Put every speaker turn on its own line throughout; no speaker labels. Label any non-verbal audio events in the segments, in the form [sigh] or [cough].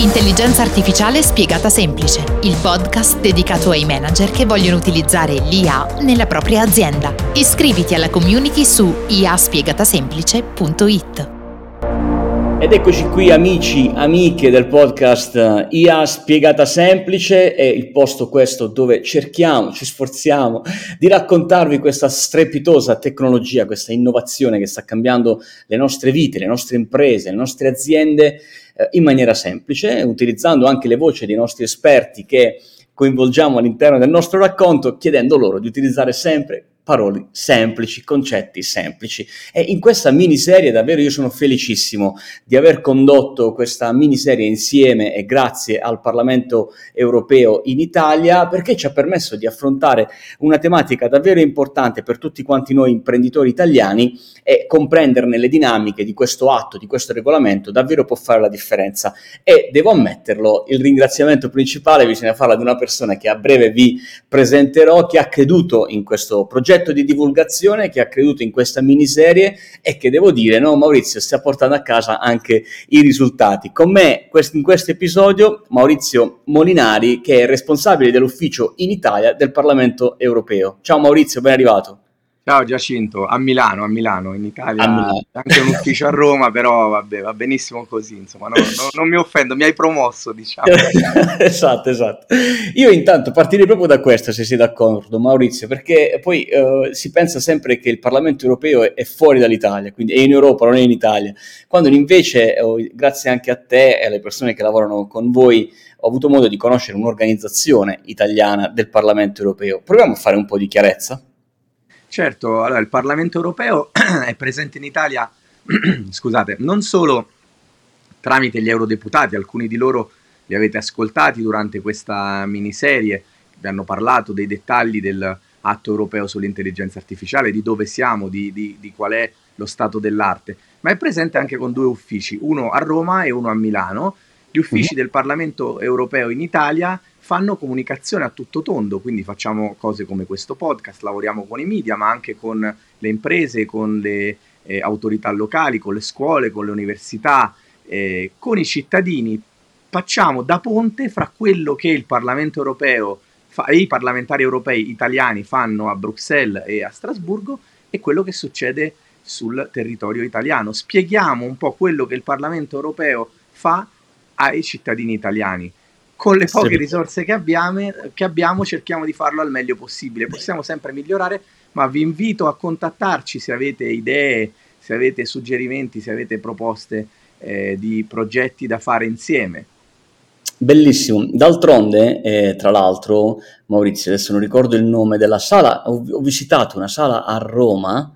Intelligenza artificiale spiegata semplice, il podcast dedicato ai manager che vogliono utilizzare l'IA nella propria azienda. Iscriviti alla community su iaspiegatasemplice.it.
Ed eccoci qui amici, amiche del podcast IA spiegata semplice, è il posto questo dove cerchiamo, ci sforziamo di raccontarvi questa strepitosa tecnologia, questa innovazione che sta cambiando le nostre vite, le nostre imprese, le nostre aziende eh, in maniera semplice, utilizzando anche le voci dei nostri esperti che coinvolgiamo all'interno del nostro racconto, chiedendo loro di utilizzare sempre parole semplici, concetti semplici. E in questa miniserie davvero io sono felicissimo di aver condotto questa miniserie insieme e grazie al Parlamento europeo in Italia perché ci ha permesso di affrontare una tematica davvero importante per tutti quanti noi imprenditori italiani e comprenderne le dinamiche di questo atto, di questo regolamento davvero può fare la differenza. E devo ammetterlo, il ringraziamento principale bisogna farlo ad una persona che a breve vi presenterò, che ha creduto in questo progetto progetto di divulgazione che ha creduto in questa miniserie e che devo dire, no, Maurizio, stia portando a casa anche i risultati. Con me in questo episodio Maurizio Molinari, che è responsabile dell'ufficio in Italia del Parlamento europeo. Ciao Maurizio, ben arrivato.
Ciao Giacinto, a Milano, a Milano, in Italia, Milano. anche un ufficio a Roma, [laughs] però vabbè, va benissimo così, insomma, no, no, non mi offendo, mi hai promosso, diciamo. [laughs]
esatto, esatto. Io intanto partirei proprio da questo, se sei d'accordo, Maurizio, perché poi eh, si pensa sempre che il Parlamento europeo è, fuori dall'Italia, quindi è in Europa, non è in Italia, quando invece, eh, grazie anche a te e alle persone che lavorano con voi, ho avuto modo di conoscere un'organizzazione italiana del Parlamento europeo. Proviamo a fare un po' di chiarezza.
Certo, allora il Parlamento europeo [clears throat] è presente in Italia, [clears throat] scusate, non solo tramite gli eurodeputati, alcuni di loro li avete ascoltati durante questa miniserie, vi hanno parlato dei dettagli dell'atto europeo sull'intelligenza artificiale, di dove siamo, di, di, di qual è lo stato dell'arte, ma è presente anche con due uffici, uno a Roma e uno a Milano. Gli uffici mm-hmm. del Parlamento europeo in Italia fanno comunicazione a tutto tondo, quindi facciamo cose come questo podcast, lavoriamo con i media, ma anche con le imprese, con le eh, autorità locali, con le scuole, con le università, eh, con i cittadini. Facciamo da ponte fra quello che il Parlamento europeo fa, e i parlamentari europei italiani fanno a Bruxelles e a Strasburgo e quello che succede sul territorio italiano. Spieghiamo un po' quello che il Parlamento europeo fa ai cittadini italiani con le poche risorse che abbiamo, che abbiamo cerchiamo di farlo al meglio possibile. Possiamo sempre migliorare, ma vi invito a contattarci se avete idee, se avete suggerimenti, se avete proposte eh, di progetti da fare insieme.
Bellissimo. D'altronde, eh, tra l'altro, Maurizio, adesso non ricordo il nome della sala, ho, ho visitato una sala a Roma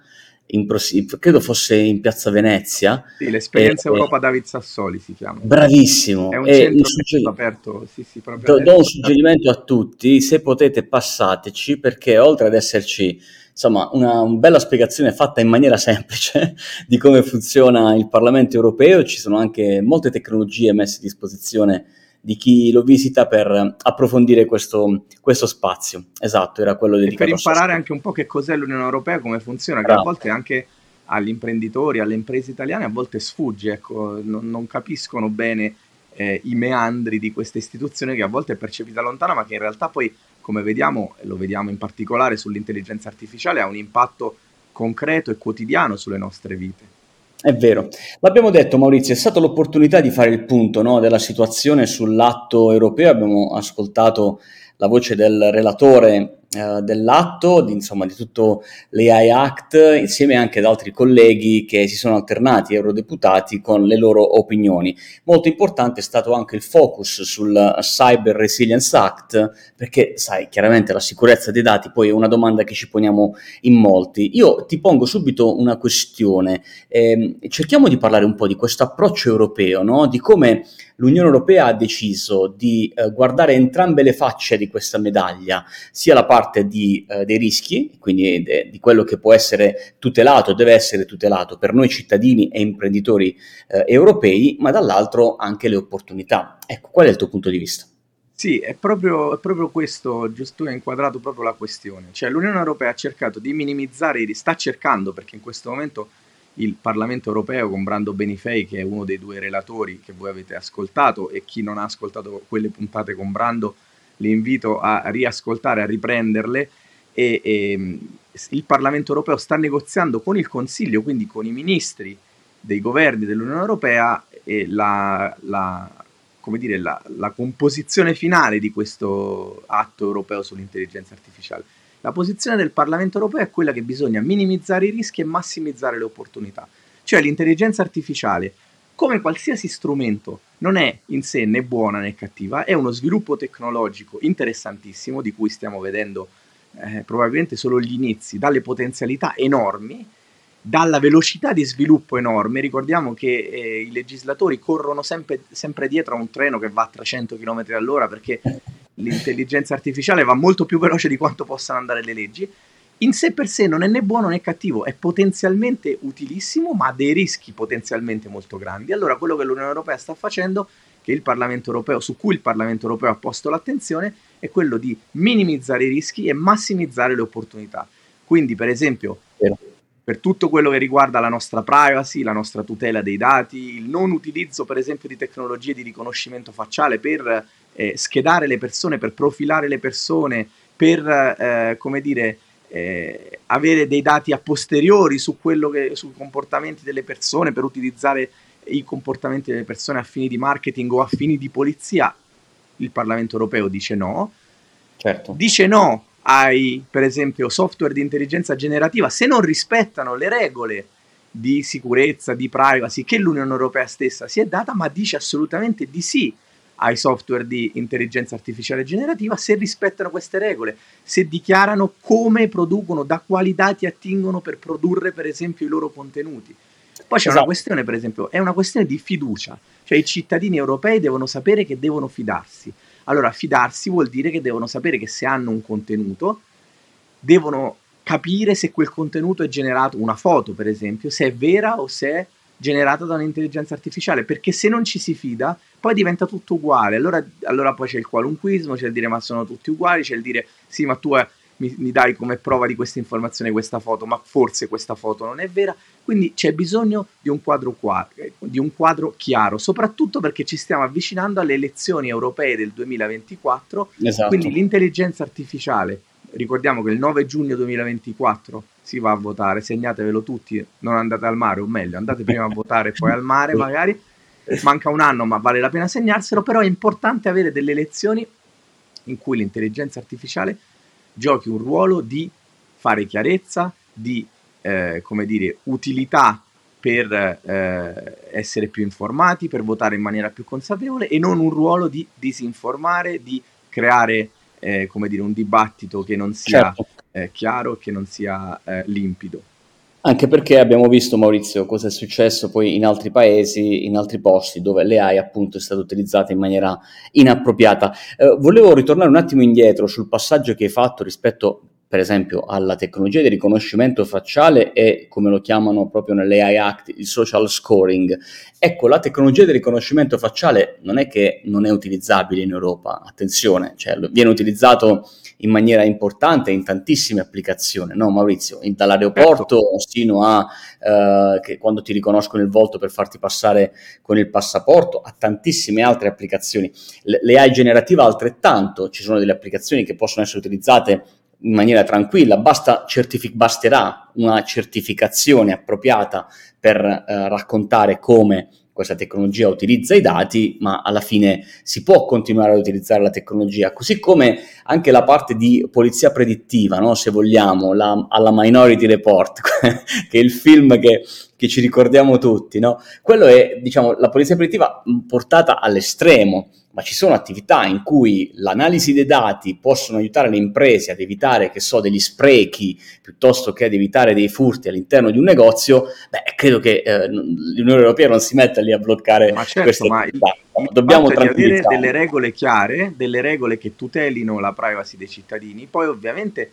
Prosi- credo fosse in Piazza Venezia.
Sì, l'esperienza e, Europa David Sassoli si chiama.
Bravissimo.
È un e centro sugger- aperto. Sì, sì,
do, do un suggerimento a tutti, se potete passateci, perché oltre ad esserci insomma una, una bella spiegazione fatta in maniera semplice [laughs] di come funziona il Parlamento europeo, ci sono anche molte tecnologie messe a disposizione di chi lo visita per approfondire questo, questo spazio. Esatto, era quello dedicato.
E per imparare anche un po' che cos'è l'Unione Europea, come funziona, Bravo. che a volte anche agli imprenditori, alle imprese italiane a volte sfugge, ecco, non, non capiscono bene eh, i meandri di questa istituzione che a volte è percepita lontana, ma che in realtà poi, come vediamo, lo vediamo in particolare sull'intelligenza artificiale, ha un impatto concreto e quotidiano sulle nostre vite.
È vero, l'abbiamo detto Maurizio, è stata l'opportunità di fare il punto no, della situazione sull'atto europeo, abbiamo ascoltato la voce del relatore eh, dell'atto, di, insomma di tutto l'AI Act, insieme anche ad altri colleghi che si sono alternati, eurodeputati, con le loro opinioni. Molto importante è stato anche il focus sul Cyber Resilience Act, perché sai, chiaramente la sicurezza dei dati poi è una domanda che ci poniamo in molti. Io ti pongo subito una questione, eh, cerchiamo di parlare un po' di questo approccio europeo, no? di come l'Unione Europea ha deciso di eh, guardare entrambe le facce di questa medaglia, sia la parte di, eh, dei rischi, quindi de, di quello che può essere tutelato, deve essere tutelato per noi cittadini e imprenditori eh, europei, ma dall'altro anche le opportunità. Ecco, qual è il tuo punto di vista?
Sì, è proprio, è proprio questo, giusto, hai inquadrato proprio la questione. Cioè l'Unione Europea ha cercato di minimizzare, sta cercando, perché in questo momento il Parlamento europeo con Brando Benifei, che è uno dei due relatori che voi avete ascoltato e chi non ha ascoltato quelle puntate con Brando, li invito a riascoltare, a riprenderle. E, e, il Parlamento europeo sta negoziando con il Consiglio, quindi con i ministri dei governi dell'Unione Europea, la, la, dire, la, la composizione finale di questo atto europeo sull'intelligenza artificiale. La posizione del Parlamento europeo è quella che bisogna minimizzare i rischi e massimizzare le opportunità. Cioè l'intelligenza artificiale, come qualsiasi strumento, non è in sé né buona né cattiva, è uno sviluppo tecnologico interessantissimo di cui stiamo vedendo eh, probabilmente solo gli inizi, dalle potenzialità enormi, dalla velocità di sviluppo enorme. Ricordiamo che eh, i legislatori corrono sempre, sempre, dietro a un treno che va a 300 km all'ora perché l'intelligenza artificiale va molto più veloce di quanto possano andare le leggi. In sé per sé non è né buono né cattivo, è potenzialmente utilissimo, ma ha dei rischi potenzialmente molto grandi. Allora, quello che l'Unione Europea sta facendo, che il Parlamento Europeo, su cui il Parlamento Europeo ha posto l'attenzione, è quello di minimizzare i rischi e massimizzare le opportunità. Quindi, per esempio, per tutto quello che riguarda la nostra privacy, la nostra tutela dei dati, il non utilizzo, per esempio, di tecnologie di riconoscimento facciale per eh, schedare le persone, per profilare le persone, per, eh, come dire, eh, avere dei dati a posteriori su quello che, sui comportamenti delle persone, per utilizzare i comportamenti delle persone a fini di marketing o a fini di polizia, il Parlamento europeo dice no. Certo. Dice no ai, per esempio, software di intelligenza generativa se non rispettano le regole di sicurezza, di privacy che l'Unione Europea stessa si è data, ma dice assolutamente di sì ai software di intelligenza artificiale generativa se rispettano queste regole, se dichiarano come producono, da quali dati attingono per produrre per esempio i loro contenuti. Poi c'è esatto. una questione, per esempio, è una questione di fiducia, cioè i cittadini europei devono sapere che devono fidarsi. Allora, fidarsi vuol dire che devono sapere che se hanno un contenuto, devono capire se quel contenuto è generato, una foto per esempio, se è vera o se è generata da un'intelligenza artificiale, perché se non ci si fida, poi diventa tutto uguale. Allora, allora poi c'è il qualunquismo, c'è il dire ma sono tutti uguali, c'è il dire sì, ma tu è, mi, mi, dai come prova di questa informazione questa foto, ma forse questa foto non è vera. Quindi c'è bisogno di un quadro, di un quadro chiaro, soprattutto perché ci stiamo avvicinando alle elezioni europee del 2024. Esatto. Quindi l'intelligenza artificiale, ricordiamo che il 9 giugno 2024 si va a votare, segnatevelo tutti, non andate al mare, o meglio, andate prima a votare e poi al mare magari, manca un anno ma vale la pena segnarselo, però è importante avere delle elezioni in cui l'intelligenza artificiale giochi un ruolo di fare chiarezza, di eh, come dire, utilità per eh, essere più informati, per votare in maniera più consapevole e non un ruolo di disinformare, di creare eh, come dire, un dibattito che non sia certo eh, chiaro, che non sia eh, limpido.
Anche perché abbiamo visto, Maurizio, cosa è successo poi in altri paesi, in altri posti dove l'AI appunto è stata utilizzata in maniera inappropriata. Eh, volevo ritornare un attimo indietro sul passaggio che hai fatto rispetto per esempio alla tecnologia di riconoscimento facciale e come lo chiamano proprio nell'AI Act il social scoring. Ecco, la tecnologia di riconoscimento facciale non è che non è utilizzabile in Europa, attenzione, cioè viene utilizzato in maniera importante in tantissime applicazioni, no Maurizio? In, dall'aeroporto certo. sino a eh, che quando ti riconoscono il volto per farti passare con il passaporto, a tantissime altre applicazioni. Le AI generativa altrettanto, ci sono delle applicazioni che possono essere utilizzate in maniera tranquilla, basta certific- basterà una certificazione appropriata per eh, raccontare come questa tecnologia utilizza i dati, ma alla fine si può continuare ad utilizzare la tecnologia, così come anche la parte di polizia predittiva, no? se vogliamo, la, alla Minority Report, [laughs] che è il film che, che ci ricordiamo tutti, no? quello è diciamo, la polizia predittiva portata all'estremo ma ci sono attività in cui l'analisi dei dati possono aiutare le imprese ad evitare, che so, degli sprechi piuttosto che ad evitare dei furti all'interno di un negozio, beh, credo che eh, l'Unione Europea non si metta lì a bloccare
ma certo, queste ma attività. Il, Dobbiamo di avere delle regole chiare, delle regole che tutelino la privacy dei cittadini, poi ovviamente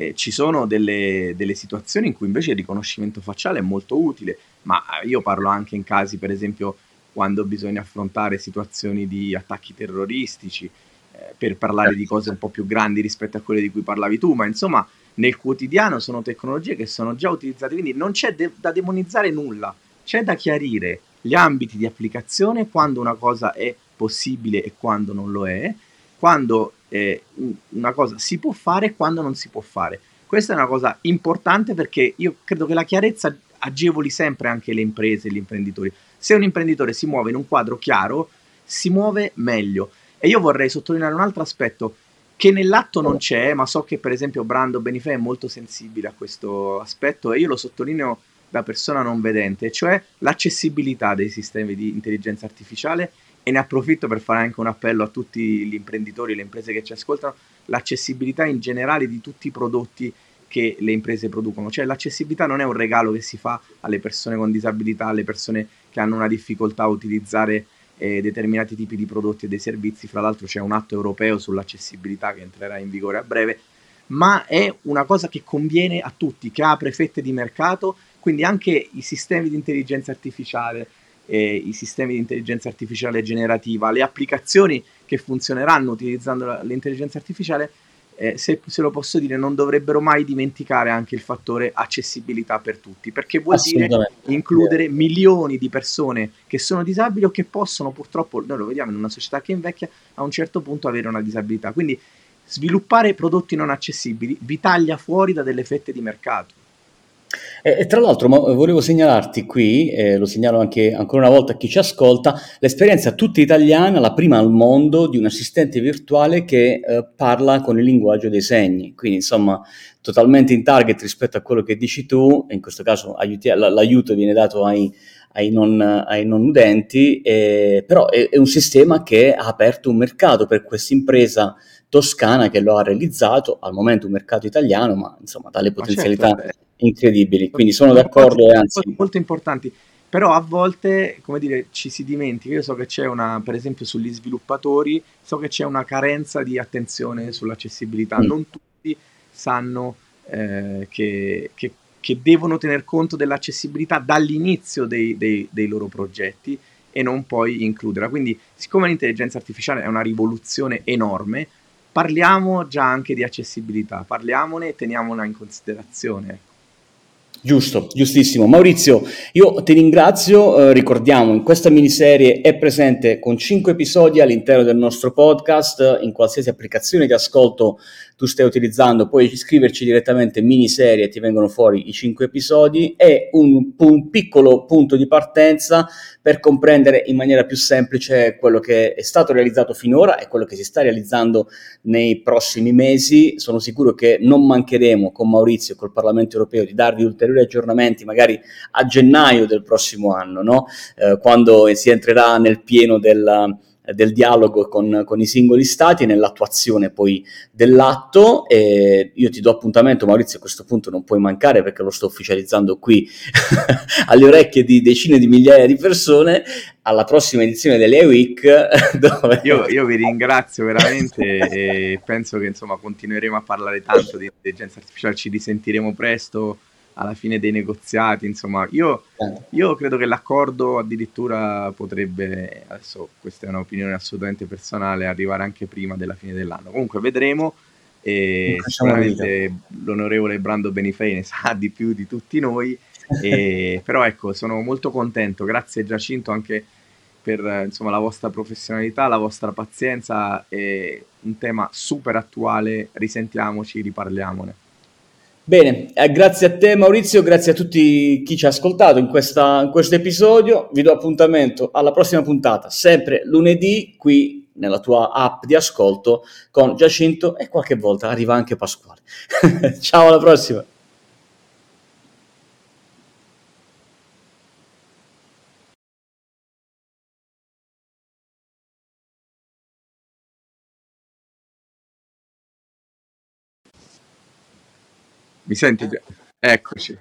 eh, ci sono delle, delle situazioni in cui invece il riconoscimento facciale è molto utile, ma io parlo anche in casi, per esempio, quando bisogna affrontare situazioni di attacchi terroristici, eh, per parlare di cose un po' più grandi rispetto a quelle di cui parlavi tu, ma insomma nel quotidiano sono tecnologie che sono già utilizzate, quindi non c'è de- da demonizzare nulla, c'è da chiarire gli ambiti di applicazione, quando una cosa è possibile e quando non lo è, quando eh, una cosa si può fare e quando non si può fare. Questa è una cosa importante perché io credo che la chiarezza agevoli sempre anche le imprese e gli imprenditori. Se un imprenditore si muove in un quadro chiaro, si muove meglio. E io vorrei sottolineare un altro aspetto che nell'atto non c'è, ma so che per esempio Brando Benifei è molto sensibile a questo aspetto e io lo sottolineo da persona non vedente, cioè l'accessibilità dei sistemi di intelligenza artificiale e ne approfitto per fare anche un appello a tutti gli imprenditori e le imprese che ci ascoltano, l'accessibilità in generale di tutti i prodotti che le imprese producono, cioè l'accessibilità non è un regalo che si fa alle persone con disabilità, alle persone che hanno una difficoltà a utilizzare eh, determinati tipi di prodotti e dei servizi, fra l'altro c'è un atto europeo sull'accessibilità che entrerà in vigore a breve, ma è una cosa che conviene a tutti, che apre fette di mercato, quindi anche i sistemi di intelligenza artificiale, eh, i sistemi di intelligenza artificiale generativa, le applicazioni che funzioneranno utilizzando l'intelligenza artificiale eh, se, se, lo posso dire, non dovrebbero mai dimenticare anche il fattore accessibilità per tutti, perché vuol dire includere milioni di persone che sono disabili o che possono purtroppo, noi lo vediamo in una società che invecchia, a un certo punto avere una disabilità. Quindi sviluppare prodotti non accessibili vi taglia fuori da delle fette di mercato.
E, e tra l'altro volevo segnalarti qui, eh, lo segnalo anche ancora una volta a chi ci ascolta, l'esperienza tutta italiana, la prima al mondo, di un assistente virtuale che eh, parla con il linguaggio dei segni. Quindi insomma totalmente in target rispetto a quello che dici tu, in questo caso aiuti, l'aiuto viene dato ai, ai, non, ai non, udenti, eh, però è, è, un sistema che ha aperto un mercato per questa impresa toscana che lo ha realizzato, al momento un mercato italiano, ma insomma dalle potenzialità... Ma certo, incredibili, quindi sono d'accordo e anzi...
Molto importanti, però a volte, come dire, ci si dimentica, io so che c'è una, per esempio sugli sviluppatori, so che c'è una carenza di attenzione sull'accessibilità, mm. non tutti sanno eh, che, che, che, devono tener conto dell'accessibilità dall'inizio dei, dei, dei loro progetti e non poi includerla. Quindi, siccome l'intelligenza artificiale è una rivoluzione enorme, parliamo già anche di accessibilità, parliamone e teniamola in considerazione.
Giusto, giustissimo. Maurizio, io ti ringrazio, eh, ricordiamo, in questa miniserie è presente con cinque episodi all'interno del nostro podcast, in qualsiasi applicazione di ascolto tu stai utilizzando, puoi iscriverci direttamente in miniserie ti vengono fuori i cinque episodi, è un, un, piccolo punto di partenza per comprendere in maniera più semplice quello che è stato realizzato finora e quello che si sta realizzando nei prossimi mesi. Sono sicuro che non mancheremo con Maurizio e col Parlamento europeo di darvi ulteriori aggiornamenti, magari a gennaio del prossimo anno, no? eh, quando si entrerà nel pieno della del dialogo con, con, i singoli stati e nell'attuazione poi dell'atto. E io ti do appuntamento, Maurizio, a questo punto non puoi mancare perché lo sto ufficializzando qui [laughs] alle orecchie di decine di migliaia di persone alla prossima edizione delle Week. [laughs]
Dove... Io, io, vi ringrazio veramente e penso che insomma continueremo a parlare tanto di intelligenza artificiale, ci risentiremo presto alla fine dei negoziati, insomma, io, certo. io, credo che l'accordo addirittura potrebbe, adesso questa è un'opinione assolutamente personale, arrivare anche prima della fine dell'anno. Comunque vedremo e sicuramente l'onorevole Brando Benifei ne [laughs] sa di più di tutti noi, e, però ecco, sono molto contento, grazie Giacinto anche per insomma, la vostra professionalità, la vostra pazienza, è un tema super attuale, risentiamoci, riparliamone.
Bene, eh, grazie a te Maurizio, grazie a tutti chi ci ha ascoltato in, questa, in questo episodio. Vi do appuntamento alla prossima puntata, sempre lunedì, qui nella tua app di ascolto con Giacinto e qualche volta arriva anche Pasquale. [laughs] Ciao, alla prossima.
Mi senti? Eccoci.